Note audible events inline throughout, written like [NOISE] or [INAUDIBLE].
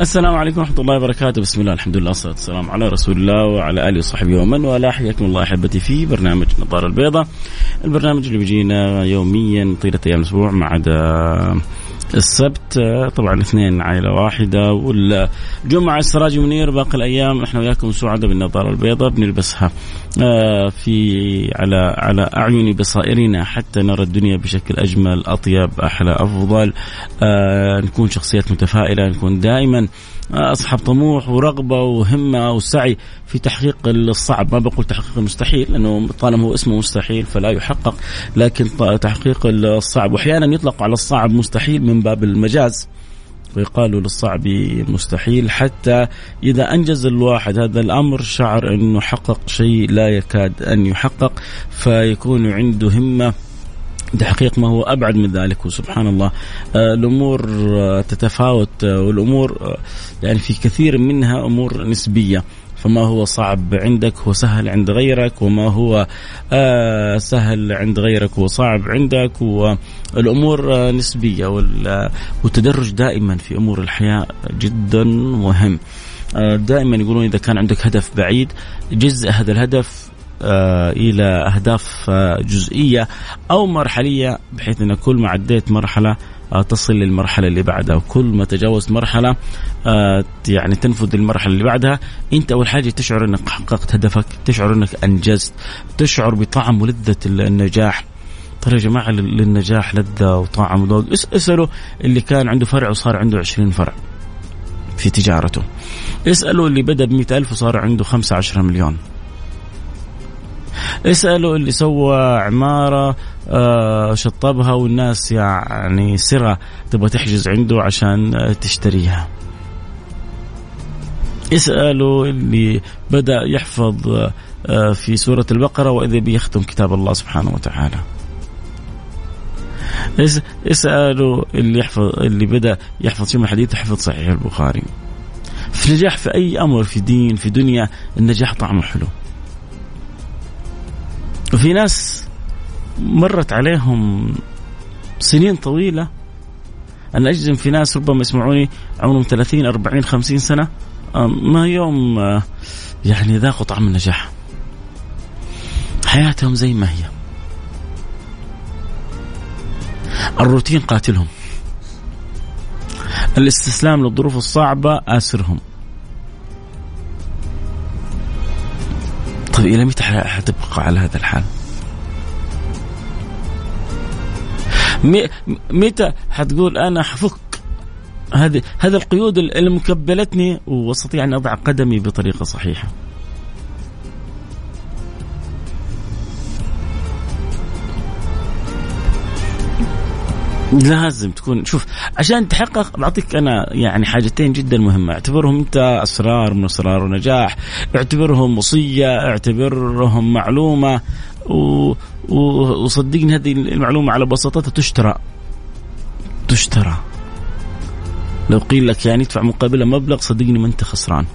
السلام عليكم ورحمة الله وبركاته، بسم الله الحمد لله والصلاة والسلام على رسول الله وعلى آله وصحبه ومن والاه، حياكم الله أحبتي في برنامج النظارة البيضاء، البرنامج اللي بيجينا يوميا طيلة أيام الأسبوع ما عدا السبت طبعا الاثنين عائلة واحدة والجمعه السراج منير باقي الأيام إحنا وياكم سعداء بالنظاره البيضاء بنلبسها آه، في على على أعين بصائرنا حتى نرى الدنيا بشكل أجمل أطيب أحلى أفضل آه، نكون شخصيات متفائلة نكون دائما أصحاب طموح ورغبة وهمة وسعي في تحقيق الصعب. ما بقول تحقيق المستحيل لأنه طالما هو اسمه مستحيل فلا يحقق لكن تحقيق الصعب. وأحيانا يطلق على الصعب مستحيل من باب المجاز ويقال للصعب مستحيل حتى إذا أنجز الواحد. هذا الأمر شعر أنه حقق شيء لا يكاد أن يحقق فيكون عنده همة تحقيق ما هو أبعد من ذلك وسبحان الله. آه، الأمور آه، تتفاوت آه، والأمور يعني في كثير منها أمور نسبية. فما هو صعب عندك هو سهل عند غيرك وما هو سهل عند غيرك هو صعب عندك. والأمور نسبية والتدرج دائما في أمور الحياة جدا مهم. دائما يقولون إذا كان عندك هدف بعيد جزء هذا الهدف إلى أهداف آه، جزئية أو مرحلية بحيث أن كل ما عديت مرحلة آه، تصل للمرحلة اللي بعدها. وكل ما تجاوزت مرحلة يعني تنفذ المرحلة اللي بعدها أنت أول حاجة تشعر أنك حققت هدفك تشعر أنك أنجزت تشعر بطعم ولذة النجاح. ترى يا جماعة للنجاح لذة وطعم وذوق اسألوا اللي كان عنده فرع وصار عنده 20 فرع في تجارته. اسألوا اللي بدأ ب ألف وصار عنده 15 مليون. اسألوا اللي سوى عمارة آه، شطبها والناس يعني سرة تبغى تحجز عنده عشان تشتريها. اسألوا اللي بدأ يحفظ آه، في سورة البقرة وإذا بيختم كتاب الله سبحانه وتعالى. اسألوا اللي يحفظ اللي بدأ يحفظ شيء من الحديث؟ حفظ صحيح البخاري. في نجاح في أي أمر في دين في دنيا النجاح طعمه حلو. وفي ناس مرت عليهم سنين طويلة. أنا أجزم في ناس ربما يسمعوني عمرهم 30 40 50 سنة. ما يوم آه، يعني ذاقوا طعم النجاح. حياتهم زي ما هي. الروتين قاتلهم. الاستسلام للظروف الصعبة آسرهم. إلى متى حتبقى على هذا الحال؟ متى حتقول أنا حفك هذه هذه القيود اللي مكبلتني وأستطيع أن أضع قدمي بطريقة صحيحة. لازم تكون شوف عشان تحقق بعطيك أنا يعني حاجتين جدا مهمة. اعتبرهم أنت أسرار من أسرار النجاح اعتبرهم وصية اعتبرهم معلومة و... و... وصدقني هذه المعلومة على بساطتها تشترى. تشترى. لو قيل لك يعني ادفع مقابلها مبلغ صدقني ما أنت خسران.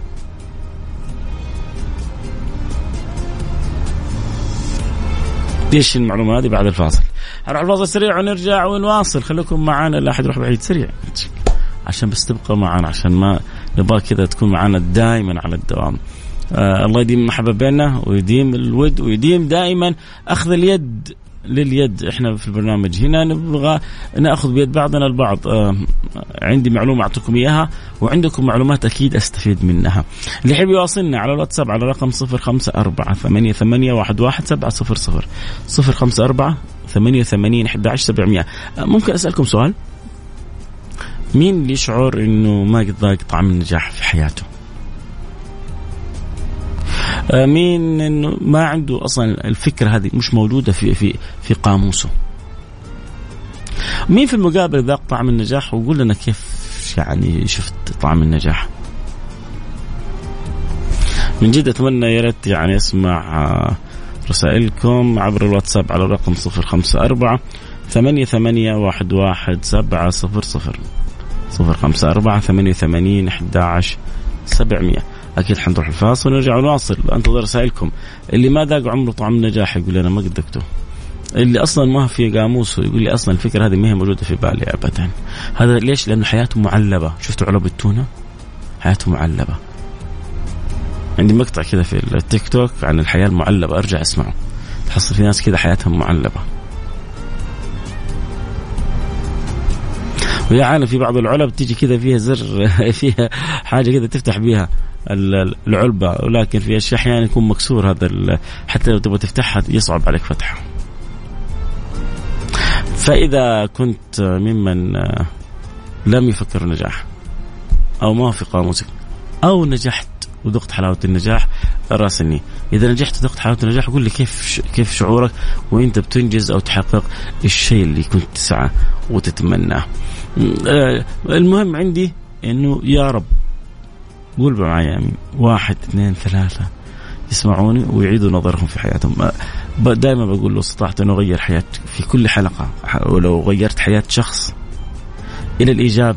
إيش المعلومة هذه؟ بعد الفاصل. نروح الفاصل سريع ونرجع ونواصل؟ خليكم معانا لا أحد يروح بعيد سريع. عشان بس تبقى معنا عشان ما نبغى كذا تكون معنا دائما على الدوام. آه الله يديم المحبة بيننا ويديم الود ويديم دائما أخذ اليد لليد. إحنا في البرنامج هنا نبغى نأخذ بيد بعضنا البعض. آه عندي معلومة أعطيكم إياها وعندكم معلومات أكيد أستفيد منها. اللي يحب يواصلنا على الواتساب على رقم 054 88 11 700 054 88 11 700 ممكن أسألكم سؤال؟ مين اللي يشعر إنه ما قد ذاق طعم النجاح في حياته؟ آه، مين إنه ما عنده أصلا الفكرة هذه مش موجودة في في في قاموسه؟ مين في المقابل ذاق طعم النجاح وقول لنا كيف يعني شفت طعم النجاح؟ من جد أتمنى يا ريت يعني أسمع آه، رسائلكم عبر الواتساب على الرقم 054 ثمانية ثمانية واحد واحد سبعة صفر صفر. صفر خمسة أربعة ثمانية وثمانين أحد سبعمية أكيد حنروح الفاصل ونرجع نواصل أنتظر رسائلكم. اللي ما ذاق عمره طعم النجاح يقول أنا ما قد ذقته. اللي أصلا ما في قاموس يقول لي أصلا الفكرة هذه ما هي موجودة في بالي ابدا. هذا ليش؟ لأنه حياته معلبة. شفتوا علب التونة؟ حياته معلبة. عندي مقطع كذا في التيك توك عن الحياة المعلبة أرجع أسمعه. تحصل في ناس كذا حياتهم معلبة. ويا عالم في بعض العلب تيجي كذا فيها زر [LAUGHS] فيها حاجة كذا تفتح بها العلبة. ولكن في أشياء أحيانا يكون مكسور هذا حتى لو تبغى تفتحها يصعب عليك فتحها. فإذا كنت ممن لم يفكر النجاح أو ما في قاموسك أو نجحت وذقت حلاوة النجاح راسلني. إذا نجحت وذقت حلاوة النجاح قول لي كيف كيف شعورك؟ وإنت بتنجز أو تحقق الشيء اللي كنت تسعى وتتمناه آه، المهم عندي إنه يا رب قول معي أمين. واحد اثنين ثلاثة. يسمعوني ويعيدوا نظرهم في حياتهم. دائما بقول لو استطعت أن أغير حياه في كل حلقة ولو غيرت حياة شخص إلى الإيجاب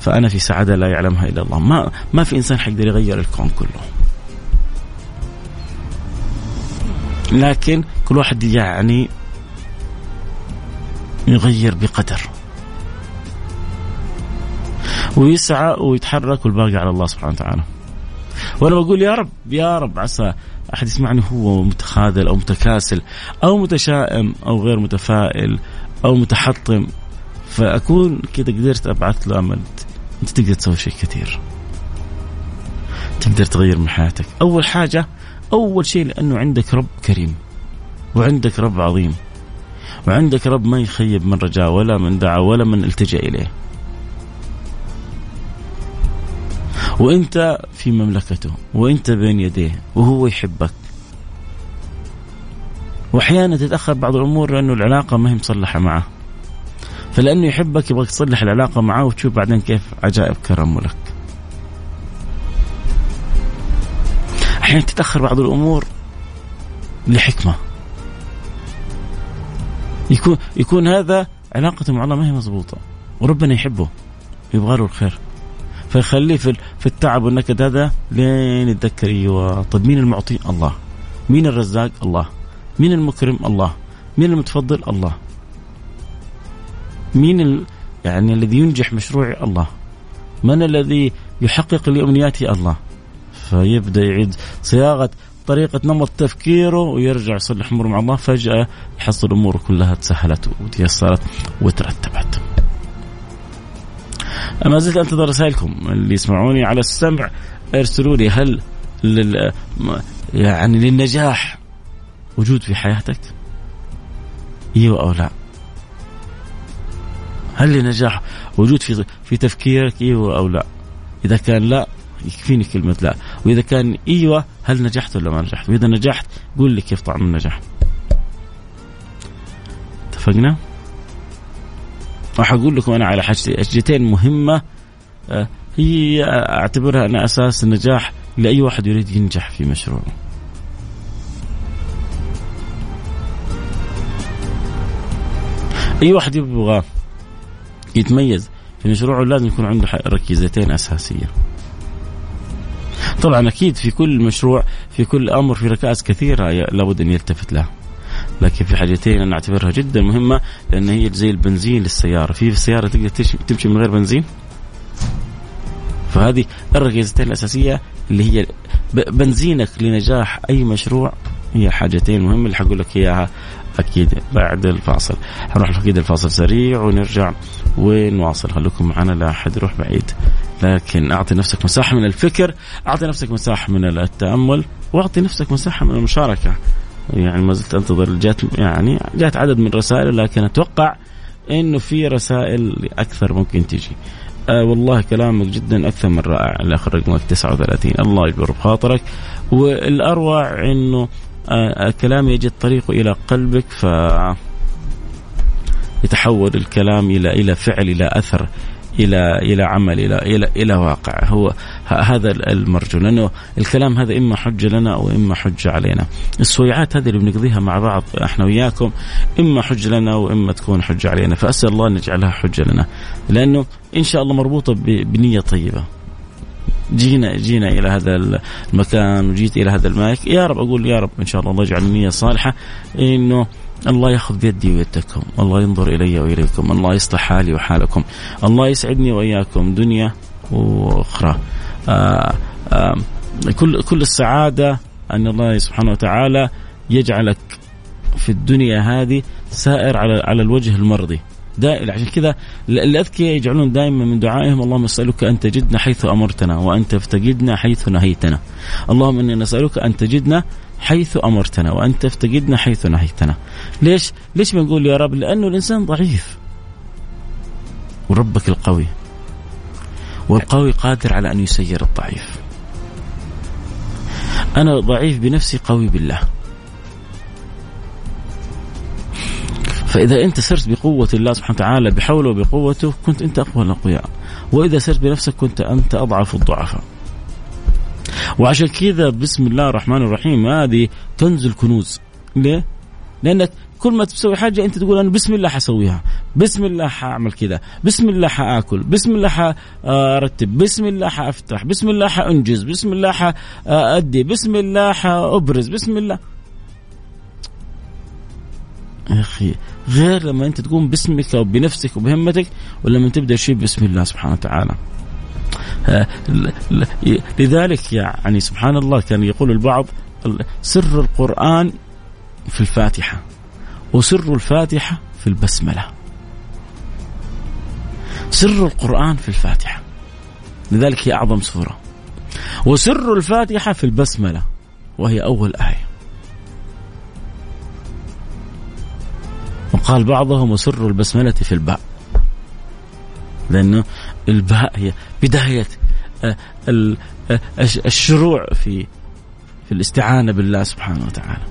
فأنا في سعادة لا يعلمها إلا الله. ما ما في إنسان حيقدر يغير الكون كله. لكن كل واحد يعني يغير بقدر. ويسعى ويتحرك والباقي على الله سبحانه وتعالى. وأنا بقول يا رب يا رب عسى أحد يسمعني هو متخاذل أو متكاسل أو متشائم أو غير متفائل أو متحطم فأكون كذا قدرت أبعث له امل أنت تقدر تسوي شيء كثير. تقدر تغير من حياتك. أول حاجة أول شيء لأنه عندك رب كريم. وعندك رب عظيم. وعندك رب ما يخيب من رجاء ولا من دعا ولا من التجأ إليه. وأنت في مملكته وأنت بين يديه وهو يحبك. وأحيانا تتأخر بعض الأمور لأنه العلاقة ما هي مصلحة معه. فلأنه يحبك يبغاك تصلح العلاقة معه وتشوف بعدين كيف عجائب كرمه لك أحيانا تتأخر بعض الأمور لحكمة يكون يكون هذا علاقته مع الله ما هي مضبوطة وربنا يحبه يبغى له الخير فيخليه في في التعب والنكد هذا لين يتذكر أيوه طيب مين المعطي؟ الله. مين الرزاق؟ الله. مين المكرم؟ الله. مين المتفضل؟ الله. مين ال... يعني الذي ينجح مشروعي؟ الله. من الذي يحقق لي امنياتي؟ الله. فيبدأ يعيد صياغة طريقة نمط تفكيره ويرجع يصلح أموره مع الله فجأة يحصل أموره كلها تسهلت وتيسرت وترتبت ما زلت أنتظر رسائلكم اللي يسمعوني على السمع أرسلوا لي هل لل يعني للنجاح وجود في حياتك؟ إيوه أو لا؟ هل للنجاح وجود في في تفكيرك أيوه أو لا؟ إذا كان لا يكفيني كلمة لا. وإذا كان إيوة هل نجحت ولا ما نجحت؟ وإذا نجحت قول لي كيف طعم النجاح. اتفقنا؟ راح أقول لكم أنا على حاجتين مهمة آه، هي أعتبرها أنا أساس النجاح لأي واحد يريد ينجح في مشروعه. أي واحد يبغى يتميز في مشروعه لازم يكون عنده ركيزتين أساسية. طبعا أكيد في كل مشروع في كل أمر في ركائز كثيرة لابد أن يلتفت لها. لكن في حاجتين أنا أعتبرها جدا مهمة لأن هي زي البنزين للسيارة في سياره تقدر تمشي من غير بنزين فهذه الركيزتين الأساسية اللي هي بنزينك لنجاح أي مشروع هي حاجتين مهمه اللي حقول لك إياها أكيد بعد الفاصل. حنروح أكيد الفاصل سريع ونرجع ونواصل خليكم معنا لا أحد يروح بعيد لكن أعطي نفسك مساحة من الفكر أعطي نفسك مساحة من التأمل وأعطي نفسك مساحة من المشاركة. يعني ما زلت أنتظر جات يعني جات عدد من الرسائل لكن أتوقع إنه في رسائل أكثر ممكن تجي. آه والله كلامك جدا أكثر من رائع. الآخر رقمك 39 الله يجبر بخاطرك. والأروع إنه الكلام يجد طريقه إلى قلبك ف يتحول الكلام إلى إلى فعل إلى أثر إلى إلى عمل إلى إلى إلى واقع. هو هذا المرجو لأنه الكلام هذا إما حجه لنا أو إما حجه علينا. السويعات هذه اللي بنقضيها مع بعض إحنا وياكم إما حجه لنا واما تكون حجه علينا. فأسأل الله أن يجعلها حجة لنا لأنه إن شاء الله مربوطة بنية طيبة. جينا جينا إلى هذا المكان وجيت إلى هذا المايك يا رب أقول يا رب إن شاء الله الله يجعل النية صالحة. إنه الله يأخذ بيدي ويدكم. الله ينظر إلي وإليكم. الله يصلح حالي وحالكم. الله يسعدني وإياكم. دنيا وأخرى. آآ آآ كل كل السعادة أن الله سبحانه وتعالى يجعلك في الدنيا هذه سائر على على الوجه المرضي. دائما عشان كذا الأذكياء يجعلون دائما من دعائهم اللهم نسألك أن تجدنا حيث أمرتنا وان تفتقدنا حيث نهيتنا. اللهم إني نسألك أن تجدنا حيث أمرتنا وان تفتقدنا حيث نهيتنا. ليش؟ ليش بنقول يا رب؟ لأنه الإنسان ضعيف. وربك القوي. والقوي قادر على أن يسير الضعيف. أنا ضعيف بنفسي قوي بالله. فإذا أنت سرت بقوة الله سبحانه وتعالى بحوله وبقوته كنت أنت أقوى الأقوياء وإذا سرت بنفسك كنت أنت أضعف الضعفاء وعشان كذا بسم الله الرحمن الرحيم هذه كنز الكنوز ليه؟ لأنك كل ما تسوي حاجة أنت تقول أنا بسم الله حسويها بسم الله حأعمل كذا بسم الله حآكل بسم الله حأرتب بسم الله حأفتح بسم الله حأنجز بسم الله حأدي بسم الله حأبرز بسم الله يا أخي غير لما أنت تقوم باسمك وبنفسك وبهمتك ولما تبدأ شيء باسم الله سبحانه وتعالى. لذلك يعني سبحان الله كان يقول البعض سر القرآن في الفاتحة وسر الفاتحة في البسملة. سر القرآن في الفاتحة لذلك هي أعظم سورة. وسر الفاتحة في البسملة وهي أول آية. وقال بعضهم وسر البسملة في الباء. لأنه الباء هي بداية آه، آه، الشروع في في الاستعانة بالله سبحانه وتعالى.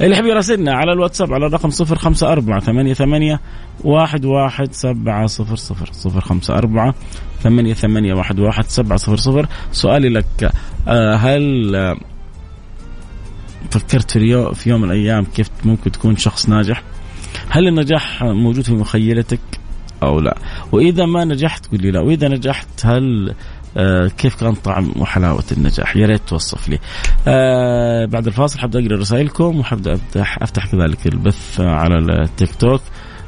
اللي يحب يراسلنا على الواتساب على الرقم صفر خمسة أربعة ثمانية ثمانية واحد واحد سبعة صفر صفر سؤالي لك آه، هل فكرت في يوم من الأيام كيف ممكن تكون شخص ناجح؟ هل النجاح موجود في مخيلتك أو لا؟ وإذا ما نجحت قل لي لا. وإذا نجحت هل آه كيف كان طعم وحلاوة النجاح؟ يا ريت توصف لي. آه بعد الفاصل حبدأ أقرأ رسائلكم وحبدأ أفتح, أفتح كذلك البث على التيك توك.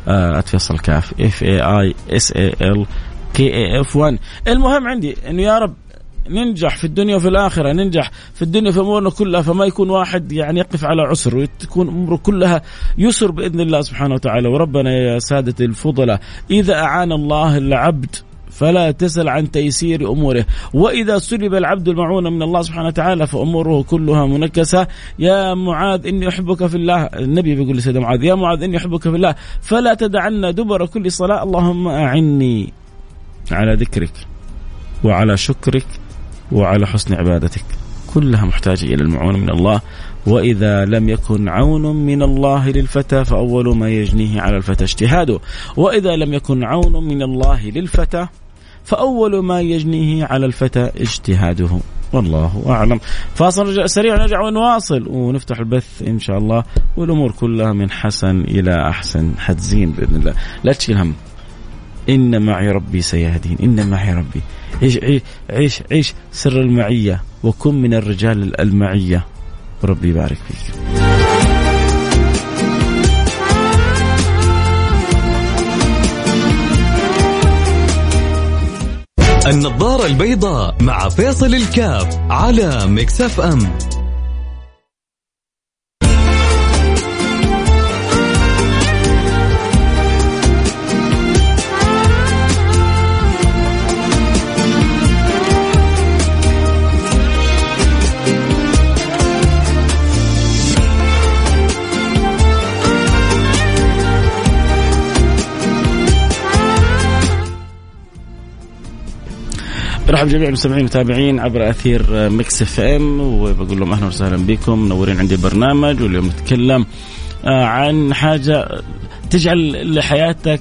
آه at فيصل كاف. F A I S A L كي اي اف 1 المهم عندي إنه يا رب ننجح في الدنيا وفي الآخرة ننجح في الدنيا في أمورنا كلها فما يكون واحد يعني يقف على عسر وتكون أموره كلها يسر بإذن الله سبحانه وتعالى. وربنا يا سادة الفضلاء إذا أعان الله العبد فلا تسل عن تيسير أموره، وإذا سلب العبد المعونة من الله سبحانه وتعالى فأموره كلها منكسة، يا معاذ إني أحبك في الله، النبي بيقول لسيدنا معاذ يا معاذ إني أحبك في الله، فلا تدعن دبر كل صلاة. اللهم أعني على ذكرك وعلى شكرك. وعلى حسن عبادتك. كلها محتاجة إلى المعونة من الله. وإذا لم يكن عون من الله للفتى فأول ما يجنيه على الفتى اجتهاده. وإذا لم يكن عون من الله للفتى فأول ما يجنيه على الفتى اجتهاده. والله أعلم. فاصل سريع نرجع ونواصل ونفتح البث إن شاء الله. والأمور كلها من حسن إلى أحسن. حتزين بإذن الله. لا تشيل هم. إن معي ربي سيهدين. إن معي ربي. عيش عيش عيش, عيش سر المعية وكن من الرجال المعية. ربي يبارك فيك. النظارة البيضاء مع فيصل الكاف على مكسف أم. برحب جميع المستمعين المتابعين عبر أثير Mix FM. وبقول لهم أهلا وسهلا بكم. منورين عندي برنامج واليوم نتكلم آه، عن حاجة تجعل لحياتك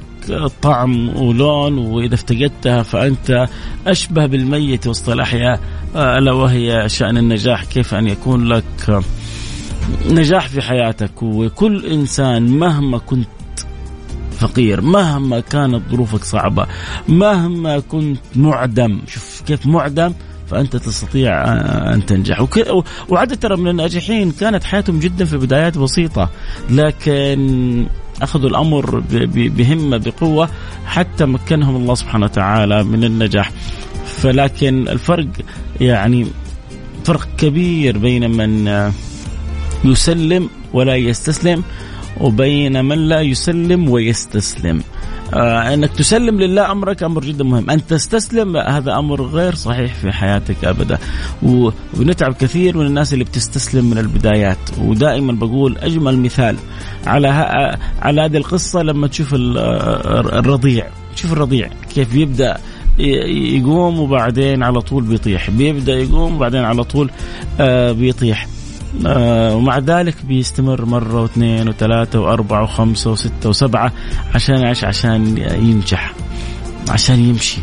طعم ولون وإذا افتقدتها فأنت أشبه بالميت وسط الأحياء ألا وهي شأن النجاح كيف أن يكون لك نجاح في حياتك. وكل إنسان مهما كنت فقير مهما كانت ظروفك صعبة مهما كنت معدم. شوف كيف معدم؟ فأنت تستطيع أن تنجح. وعدد ترى من الناجحين كانت حياتهم جدا في بدايات بسيطة لكن أخذوا الأمر بهمة بقوة حتى مكنهم الله سبحانه وتعالى من النجاح. فلكن الفرق يعني فرق كبير بين من يسلم ولا يستسلم. وبين من لا يسلم ويستسلم. آه أنك تسلم لله أمرك أمر جدا مهم، أن تستسلم هذا أمر غير صحيح في حياتك ابدا، ونتعب كثير من الناس اللي بتستسلم من البدايات، ودائما بقول أجمل مثال على على هذه القصة لما تشوف الرضيع، تشوف الرضيع كيف بيبدأ يقوم وبعدين على طول بيطيح، بيبدأ يقوم وبعدين على طول آه بيطيح. آه ومع ذلك بيستمر مرة واثنين وثلاثة وأربعة وخمسة وستة وسبعة عشان إيش؟ عشان ينجح. عشان يمشي.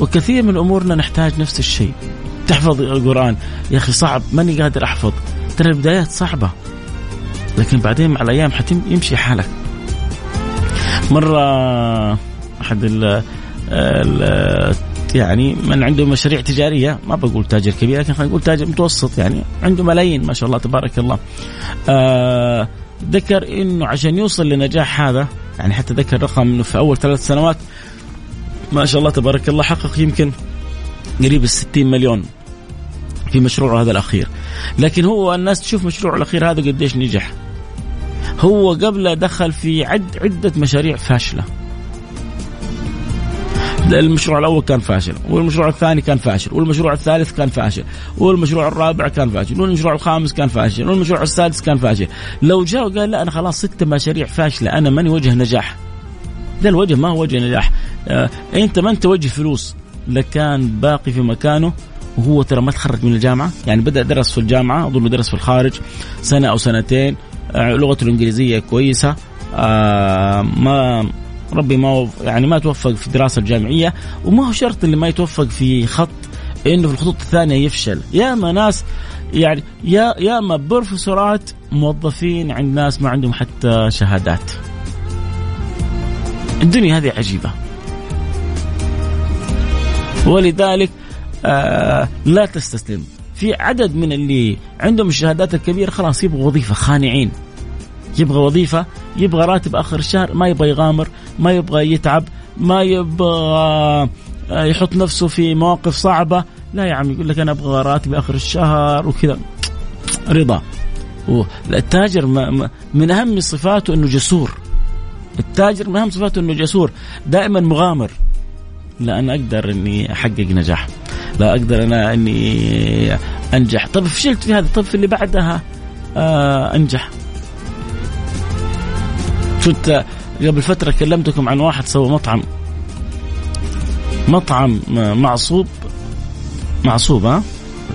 وكثير من أمورنا نحتاج نفس الشيء. تحفظ القرآن. يا أخي صعب. ماني قادر أحفظ. ترى البدايات صعبة. لكن بعدين مع الأيام حتمشي حالك. مرة أحد ال يعني من عنده مشاريع تجارية ما بقول تاجر كبير لكن خلينا نقول تاجر متوسط يعني عنده ملايين ما شاء الله تبارك الله. آه ذكر إنه عشان يوصل لنجاح هذا يعني حتى ذكر رقم إنه في أول ثلاث سنوات ما شاء الله تبارك الله حقق يمكن قريب ال 60 مليون في مشروعه هذا الأخير. لكن هو الناس تشوف مشروعه الأخير هذا قديش نجح. هو قبل دخل في عد عدة مشاريع فاشلة. المشروع الأول كان فاشل والمشروع الثاني كان فاشل والمشروع الثالث كان فاشل والمشروع الرابع كان فاشل والمشروع الخامس كان فاشل والمشروع السادس كان فاشل. لو جاء وقال لا أنا خلاص ست مشاريع فاشلة أنا ماني وجه نجاح؟ ده الوجه ما هو وجه نجاح. آه أنت ما انت وجه فلوس لكان باقي في مكانه وهو ترى ما تخرج من الجامعة. يعني بدأ درس في الجامعة أظن درس في الخارج سنة أو سنتين. آه لغته الإنجليزية كويسة. آه ما ربي ما يعني ما توفق في الدراسه الجامعية وما هو شرط اللي ما يتوفق في خط إنه في الخطوط الثانية يفشل. يا ما ناس يعني يا يا ما بروفيسورات موظفين عند ناس ما عندهم حتى شهادات. الدنيا هذه عجيبة. ولذلك آه لا تستسلم. في عدد من اللي عندهم الشهادات الكبيرة خلاص يبغوا وظيفة خانعين. يبغى وظيفة يبغى راتب آخر الشهر ما يبغى يغامر ما يبغى يتعب ما يبغى يحط نفسه في مواقف صعبة. لا يا عم يقول لك أنا أبغى راتب آخر الشهر وكذا. رضا. التاجر من أهم صفاته إنه جسور. التاجر من أهم صفاته إنه جسور. دائما مغامر. لا أنا أقدر إني أحقق نجاح. لا أقدر أنا إني أنجح. طب فشلت في هذا؟ طب في اللي بعدها آه أنجح. كنت قبل فترة كلمتكم عن واحد سوى مطعم. مطعم معصوب. معصوب ها؟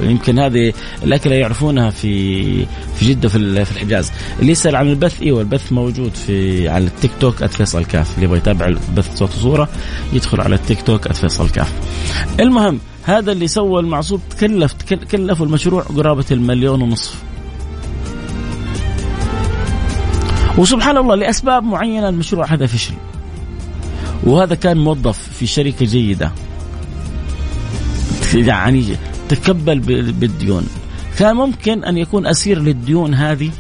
يمكن هذه الأكلة يعرفونها في في جدة في في الحجاز. اللي يسأل عن البث أيوه البث موجود في على التيك توك @فيصل كاف اللي يبغى يتابع البث صوت وصورة يدخل على التيك توك @فيصل كاف المهم هذا اللي سوى المعصوب كلف كلفوا المشروع قرابة المليون ونصف. وسبحان الله لأسباب معينة المشروع هذا فشل. وهذا كان موظف في شركة جيدة. يعني تكبل بالديون. كان ممكن أن يكون أسير للديون هذه.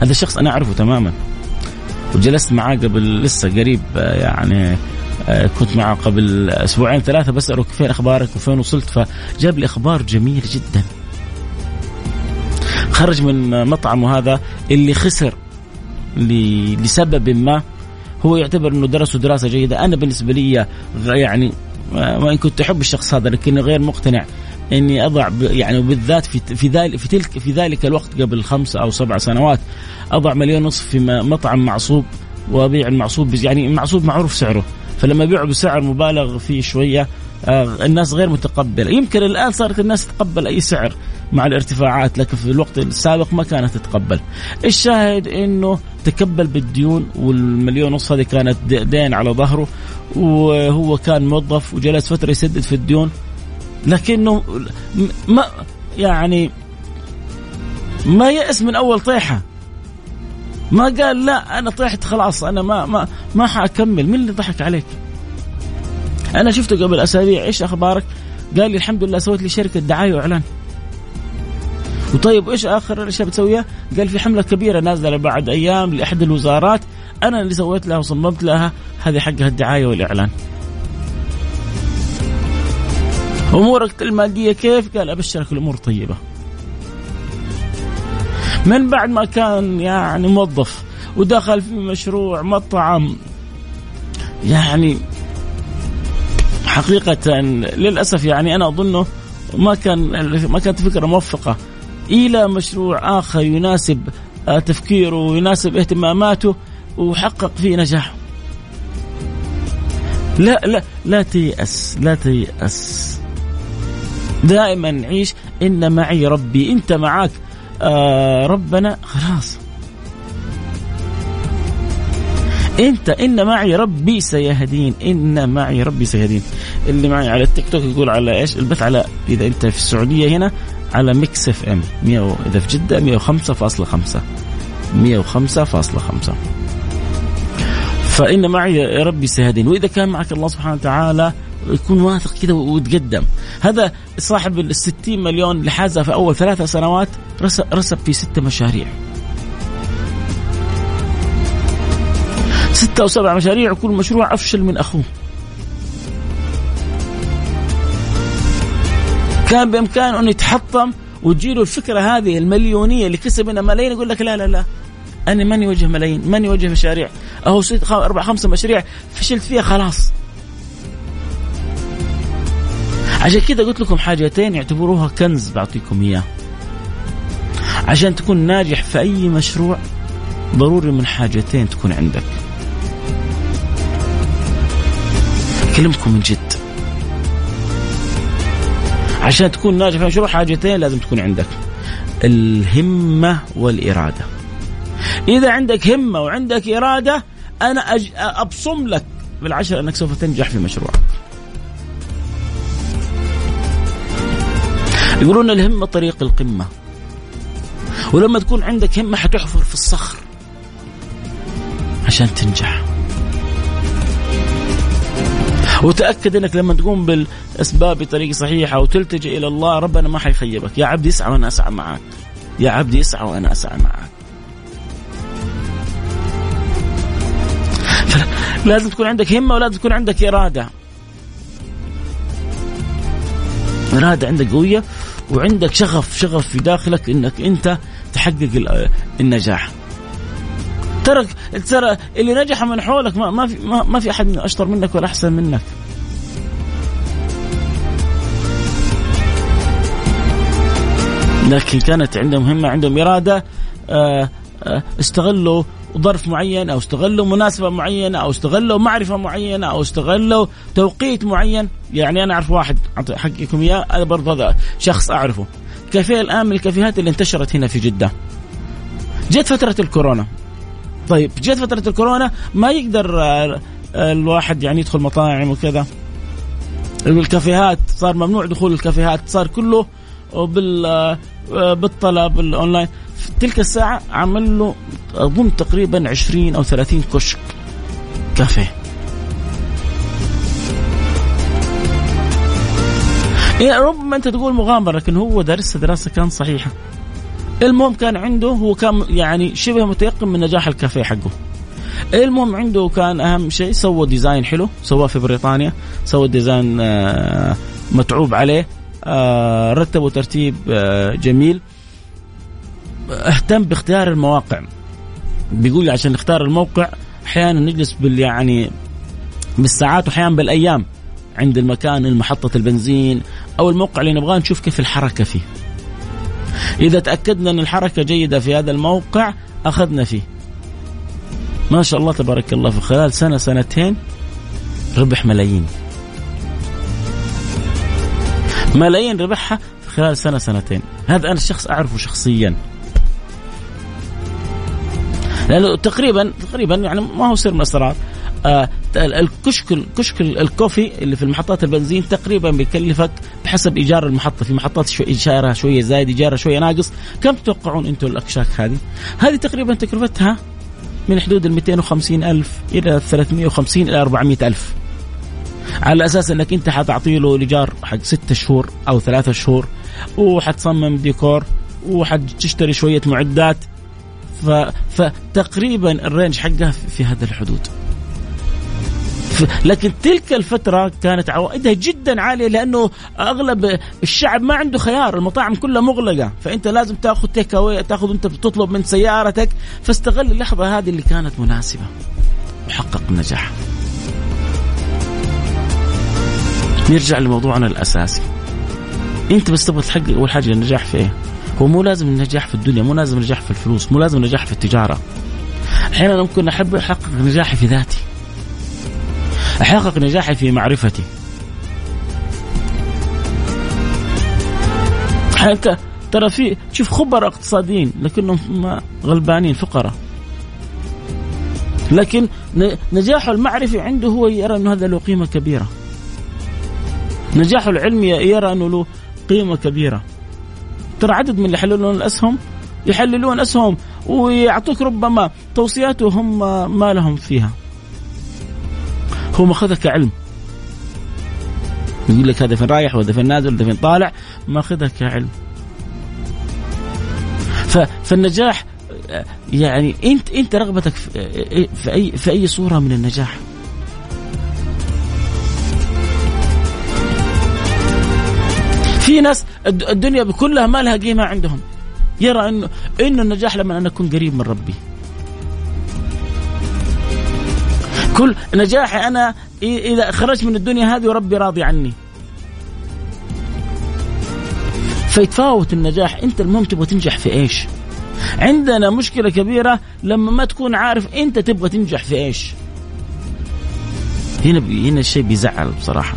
هذا الشخص أنا أعرفه تماما. وجلست معاه قبل لسه قريب يعني كنت معه قبل أسبوعين ثلاثة بساله فين أخبارك وفين وصلت. فجاب لي أخبار جميلة جدا. خرج من مطعمه هذا اللي خسر لسبب ما هو يعتبر إنه درسه دراسة جيدة. أنا بالنسبة لي يعني وان كنت أحب الشخص هذا لكني غير مقتنع إني أضع يعني بالذات في في ذلك في تلك في ذلك الوقت قبل خمس أو سبع سنوات أضع مليون ونصف في مطعم معصوب وأبيع المعصوب يعني المعصوب معروف سعره. فلما أبيعه بسعر مبالغ فيه شوية الناس غير متقبلة. يمكن الآن صارت الناس تتقبل أي سعر مع الارتفاعات لكن في الوقت السابق ما كانت تتقبل. الشاهد إنه تكبل بالديون والمليون ونص هذه كانت دين على ظهره وهو كان موظف وجلس فترة يسدد في الديون. لكنه ما يعني ما يأس من أول طيحة. ما قال لا أنا طيحت خلاص أنا ما ما ما حأكمل. مين اللي ضحك عليك؟ أنا شفته قبل أسابيع إيش أخبارك؟ قال لي الحمد لله سويت لي شركة دعاية وإعلان. وطيب إيش آخر الأشياء بتسويها؟ قال في حملة كبيرة نازلة بعد أيام لأحد الوزارات أنا اللي سويت لها وصممت لها هذه حقها الدعاية والإعلان. أمورك المادية كيف؟ قال أبشرك الأمور طيبة. من بعد ما كان يعني موظف ودخل في مشروع مطعم يعني حقيقة للأسف يعني أنا أظنه ما كان ما كانت فكرة موفقة. إلى مشروع آخر يناسب تفكيره ويناسب اهتماماته وحقق فيه نجاح لا لا لا تيأس لا تيأس. دائما عيش إن معي ربي أنت معك آه ربنا خلاص. انت إن معي ربي سيهدين. إن معي ربي سيهدين. اللي معي على التيك توك يقول على إيش؟ البث على إذا أنت في السعودية هنا على Mix FM. إذا في جدة 105.5 105.5 فإن معي ربي سيهدين. وإذا كان معك الله سبحانه وتعالى يكون واثق كذا وتقدم. هذا صاحب ال 60 مليون اللي حازها في أول ثلاثة سنوات رسب في ستة مشاريع. ستة أو سبع مشاريع وكل مشروع أفشل من أخوه. كان بإمكانه أنه يتحطم وتجيله الفكرة هذه المليونية اللي كسب منها ملايين يقول لك لا لا لا. أنا ماني وجه ملايين ماني وجه مشاريع. أهو ست أربع خمسة مشاريع فشلت فيها خلاص. عشان كذا قلت لكم حاجتين اعتبروها كنز بعطيكم إياه. عشان تكون ناجح في أي مشروع ضروري من حاجتين تكون عندك. اكلمكم من جد. عشان تكون ناجح في مشروع حاجتين لازم تكون عندك. الهمة والإرادة. إذا عندك همة وعندك إرادة أنا أج... أبصم لك بالعشر أنك سوف تنجح في مشروعك. يقولون الهمة طريق القمة. ولما تكون عندك همة حتحفر في الصخر. عشان تنجح. وتأكد أنك لما تقوم بالأسباب بطريقة صحيحة وتلتجئ إلى الله ربنا ما حيخيبك. يا عبدي اسعى وأنا أسعى معك يا عبدي اسعى وأنا أسعى معك لازم تكون عندك همة ولازم تكون عندك إرادة. إرادة عندك قوية وعندك شغف شغف في داخلك إنك أنت تحقق النجاح. ترى ترى اللي نجح من حولك ما ما في ما, ما في أحد أشطر منك ولا أحسن منك. لكن كانت عندهم همة عندهم إرادة آه، آه، استغلوا ظرف معين أو استغلوا مناسبة معينة أو استغلوا معرفة معينة أو استغلوا توقيت معين. يعني أنا أعرف واحد احكيكم إياه أنا برضه هذا شخص أعرفه. كافيه الآن من الكافيهات اللي انتشرت هنا في جدة. جت فترة الكورونا. طيب جت فترة الكورونا ما يقدر آه، الواحد يعني يدخل مطاعم وكذا. الكافيهات صار ممنوع دخول الكافيهات صار كله بال آه، بالطلب الأونلاين. في تلك الساعة عمل له أظن تقريبا 20 أو 30 كشك كافيه. يعني ربما أنت تقول مغامرة لكن هو درسها دراسة كانت صحيحة. المهم كان عنده هو كان يعني شبه متيقن من نجاح الكافيه حقه. المهم عنده كان أهم شيء سوى design حلو سواه في بريطانيا سوى design آه، متعوب عليه آه، رتبوا ترتيب آه، جميل. اهتم باختيار المواقع. بيقول عشان نختار الموقع أحيانا نجلس بال يعني بالساعات وأحيانا بالأيام عند المكان المحطة البنزين أو الموقع اللي نبغاه نشوف كيف الحركة فيه. إذا تأكدنا أن الحركة جيدة في هذا الموقع أخذنا فيه. ما شاء الله تبارك الله في خلال سنة سنتين ربح ملايين. ملايين ربحها في خلال سنة سنتين هذا أنا الشخص أعرفه شخصيا لأنه تقريبا تقريبا يعني ما هو سر من الأسرار آه الكشك الكشك الكوفي اللي في المحطات البنزين تقريبا بيكلفك بحسب إيجار المحطة. في محطات شوي ايجارها شوية زايد ايجارها شوية ناقص. كم تتوقعون أنتم الأكشاك هذه؟ هذه تقريبا تكلفتها من حدود ال 250 ألف إلى 350 إلى 400 ألف. على أساس أنك أنت حتعطي له الإيجار حق ستة شهور أو ثلاثة شهور وحتصمم ديكور وحتشتري شوية معدات. ف... فتقريبا الرينج حقها في هذا الحدود. لكن تلك الفترة كانت عوائدها جدا عالية لأنه أغلب الشعب ما عنده خيار المطاعم كلها مغلقة فأنت لازم تأخذ تيك أواي تأخذ أنت بتطلب من سيارتك فاستغل اللحظة هذه اللي كانت مناسبة. وحقق النجاح. نرجع لموضوعنا الأساسي. أنت بس تبغى تحقق أول حاجة النجاح في إيه؟ هو مو لازم النجاح في الدنيا مو لازم النجاح في الفلوس مو لازم النجاح في التجارة. أحيانا ممكن أحب أحقق نجاحي في ذاتي. أحقق نجاحي في معرفتي. حتى ترى في شوف خبراء اقتصاديين لكنهم غلبانين فقراء. لكن نجاحه المعرفي عنده هو يرى انه هذا له قيمة كبيرة. نجاحه العلمي يرى أنه له قيمة كبيرة. ترى عدد من اللي يحللون الأسهم يحللون أسهم ويعطوك ربما توصيات وهم ما لهم فيها. هو ماخذها كعلم. يقول لك هذا فين رايح وهذا فين نازل وهذا فين طالع ماخذها كعلم. فالنجاح يعني انت انت رغبتك في اي في أي صورة من النجاح. في ناس الدنيا كلها ما لها قيمة عندهم. يرى انه إنه النجاح لما أنا أكون قريب من ربي. كل نجاحي أنا إذا خرجت من الدنيا هذه وربي راضي عني. فيتفاوت النجاح. أنت المهم تبغى تنجح في إيش؟ عندنا مشكلة كبيرة لما ما تكون عارف أنت تبغى تنجح في إيش. هنا هنا الشيء بيزعل بصراحة.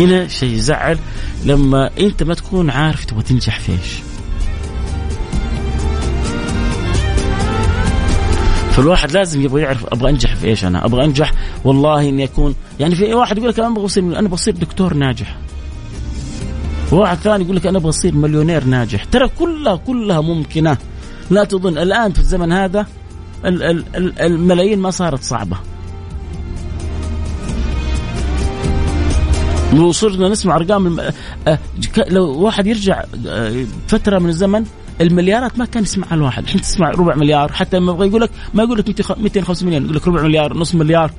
هنا شيء يزعل لما انت ما تكون عارف تبغى تنجح في إيش. فالواحد لازم يبغى يعرف أبغى أنجح في إيش أنا أبغى أنجح والله إني أكون يعني في واحد يقول لك أنا أبغى أصير أنا بصير دكتور ناجح. وواحد ثاني يقول لك أنا أبغى أصير مليونير ناجح. ترى كلها كلها ممكنة. لا تظن الآن في الزمن هذا الملايين ما صارت صعبة. وصرنا نسمع أرقام آه، لو واحد يرجع آه، فترة من الزمن المليارات ما كان يسمعها الواحد. الحين [LAUGHS] تسمع ربع مليار. حتى يبغى يقول لك ما يقول لك 250 مليون يقول لك ربع مليار نص مليار.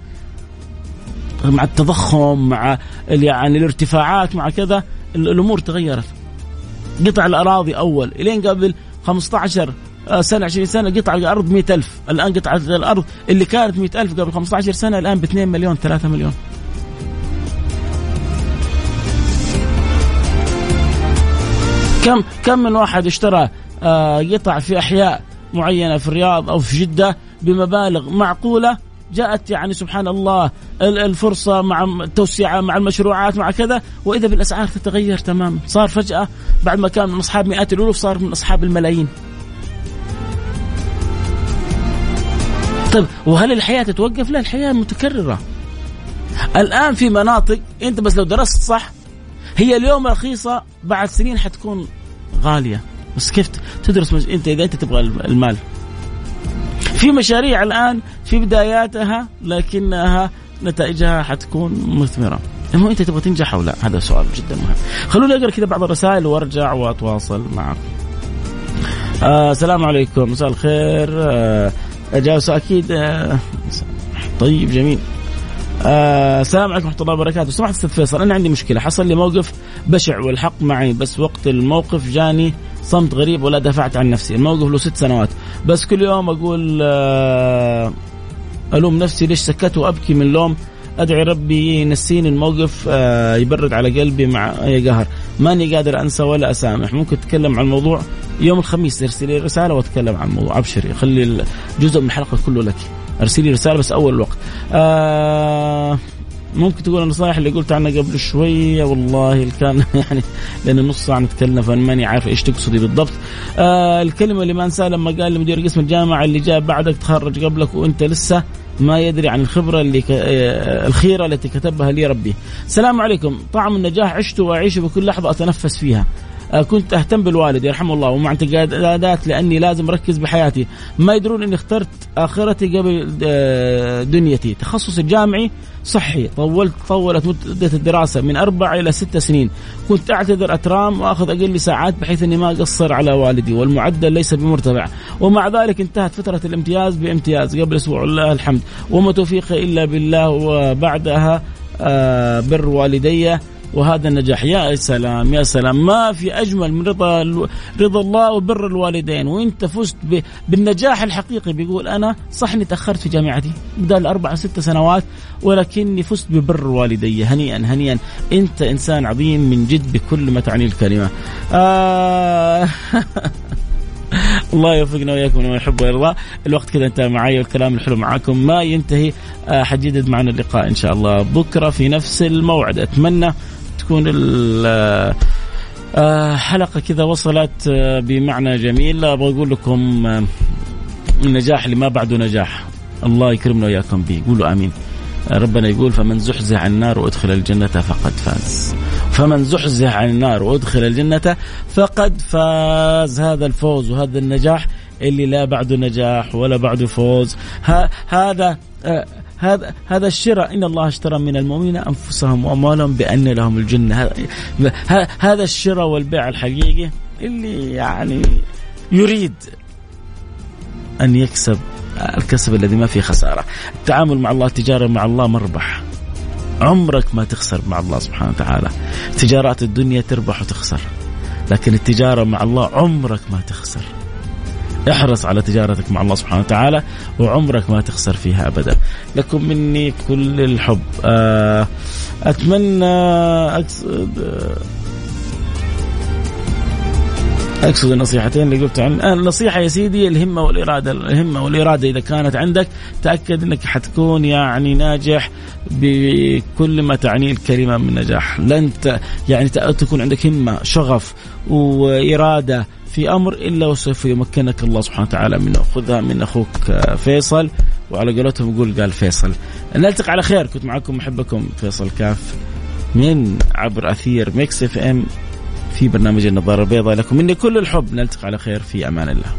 مع التضخم مع يعني الارتفاعات مع كذا الأمور تغيرت. قطع الأراضي أول إلين قبل 15 آه، سنة 20 سنة قطع الأرض 100000 الآن قطعة الأرض اللي كانت 100000 قبل 15 سنة الآن ب 2 مليون 3 مليون. كم كم من واحد اشترى آه، قطع في أحياء معينة في الرياض أو في جدة بمبالغ معقولة جاءت يعني سبحان الله الفرصة مع التوسعة مع المشروعات مع كذا وإذا بالأسعار تتغير تماما. صار فجأة بعد ما كان من أصحاب مئات الألوف صار من أصحاب الملايين. طيب وهل الحياة تتوقف؟ لا الحياة متكررة. الآن في مناطق أنت بس لو درست صح هي اليوم رخيصة بعد سنين حتكون غالية. بس كيف تدرس مش... أنت إذا أنت تبغى المال. في مشاريع الآن في بداياتها لكنها نتائجها حتكون مثمرة. المهم أنت تبغى تنجح أو لا؟ هذا سؤال جدا مهم. خلوني أقرأ كذا بعض الرسائل وأرجع وأتواصل معكم آه السلام عليكم. مساء الخير. آه جاوس أكيد. آه طيب جميل. آه السلام عليكم ورحمة الله وبركاته. سمعت أستاذ فيصل أنا عندي مشكلة. حصل لي موقف بشع والحق معي بس وقت الموقف جاني صمت غريب ولا دافعت عن نفسي. الموقف له ست سنوات. بس كل يوم أقول آه ألوم نفسي ليش سكت وأبكي من لوم أدعي ربي ينسيني الموقف آه يبرد على قلبي مع أي قهر. ماني قادر أنسى ولا أسامح. ممكن تتكلم عن الموضوع يوم الخميس ارسلي رسالة وأتكلم عن الموضوع. أبشري خلي جزء من الحلقة كله لك. ارسلي رسالة بس أول الوقت آه ممكن تقول النصائح اللي قلت عنها قبل شوية والله كان [LAUGHS] يعني لأن نص ساعة نتكلم فماني عارف إيش تقصدي بالضبط. آه الكلمة اللي ما انساها لما قال لمدير قسم الجامعة اللي جاء بعدك تخرج قبلك وأنت لسه ما يدري عن الخبرة اللي ك... آه، الخيرة التي كتبها لي ربي. السلام عليكم، طعم النجاح عشته واعيشه بكل لحظة أتنفس فيها. آه، كنت أهتم بالوالد يرحمه الله ومع اعتقادات لأني لازم أركز بحياتي. ما يدرون إني اخترت آخرتي قبل آه، دنيتي. تخصص الجامعي صحي طولت طولت مدة الدراسة من أربع إلى ست سنين. كنت أعتذر أترام وأخذ أقل ساعات بحيث إني ما أقصر على والدي والمعدل ليس بمرتفع. ومع ذلك انتهت فترة الامتياز بامتياز قبل أسبوع. لله الحمد. وما توفيقي إلا بالله وبعدها آه، بر والدي. وهذا النجاح. يا سلام يا سلام. ما في أجمل من رضا رضا الله وبر الوالدين. وإنت فزت بالنجاح الحقيقي. بيقول أنا صح إني تأخرت في جامعتي بدال أربع ست سنوات ولكني فزت ببر والدي هنيئا هنيئا. أنت إنسان عظيم من جد بكل ما تعني الكلمة. آه [LAUGHS] الله يوفقنا وإياكم لما يحب ويرضى. الوقت كذا انتهى معي والكلام الحلو معاكم ما ينتهي. آه، حجدد معنا اللقاء إن شاء الله. بكرة في نفس الموعد. أتمنى تكون آه، حلقة كذا وصلت آه، بمعنى جميل. أبغى أقول لكم آه، النجاح اللي ما بعده نجاح. الله يكرمنا وإياكم به. قولوا آمين. ربنا يقول فمن زحزح عن النار وأدخل الجنة فقد فاز. فمن زحزح عن النار وأدخل الجنة فقد فاز. هذا الفوز وهذا النجاح اللي لا بعده نجاح ولا بعده فوز. هذا هذا هذا الشراء. إن الله اشترى من المؤمنين أنفسهم وأموالهم بأن لهم الجنة. هذا الشراء والبيع الحقيقي اللي يعني يريد أن يكسب الكسب الذي ما فيه خسارة. التعامل مع الله التجارة مع الله مربح. عمرك ما تخسر مع الله سبحانه وتعالى. تجارات الدنيا تربح وتخسر لكن التجارة مع الله عمرك ما تخسر. احرص على تجارتك مع الله سبحانه وتعالى وعمرك ما تخسر فيها ابدا. لكم مني كل الحب. آه، أتمنى اقصد أقصد النصيحتين اللي قلت عن النصيحه يا سيدي الهمة والاراده الهمة والإرادة إذا كانت عندك تأكد إنك حتكون يعني ناجح بكل ما تعنيه الكلمة من نجاح. لن يعني تكون عندك همة شغف وإرادة في أمر إلا وسوف يمكنك الله سبحانه وتعالى منه خذها من أخوك فيصل. وعلى قولتهم يقول قال فيصل. نلتقي على خير. كنت معكم محبكم فيصل كاف من عبر أثير Mix FM في برنامج النظارة البيضاء. لكم مني كل الحب. نلتقي على خير. في أمان الله.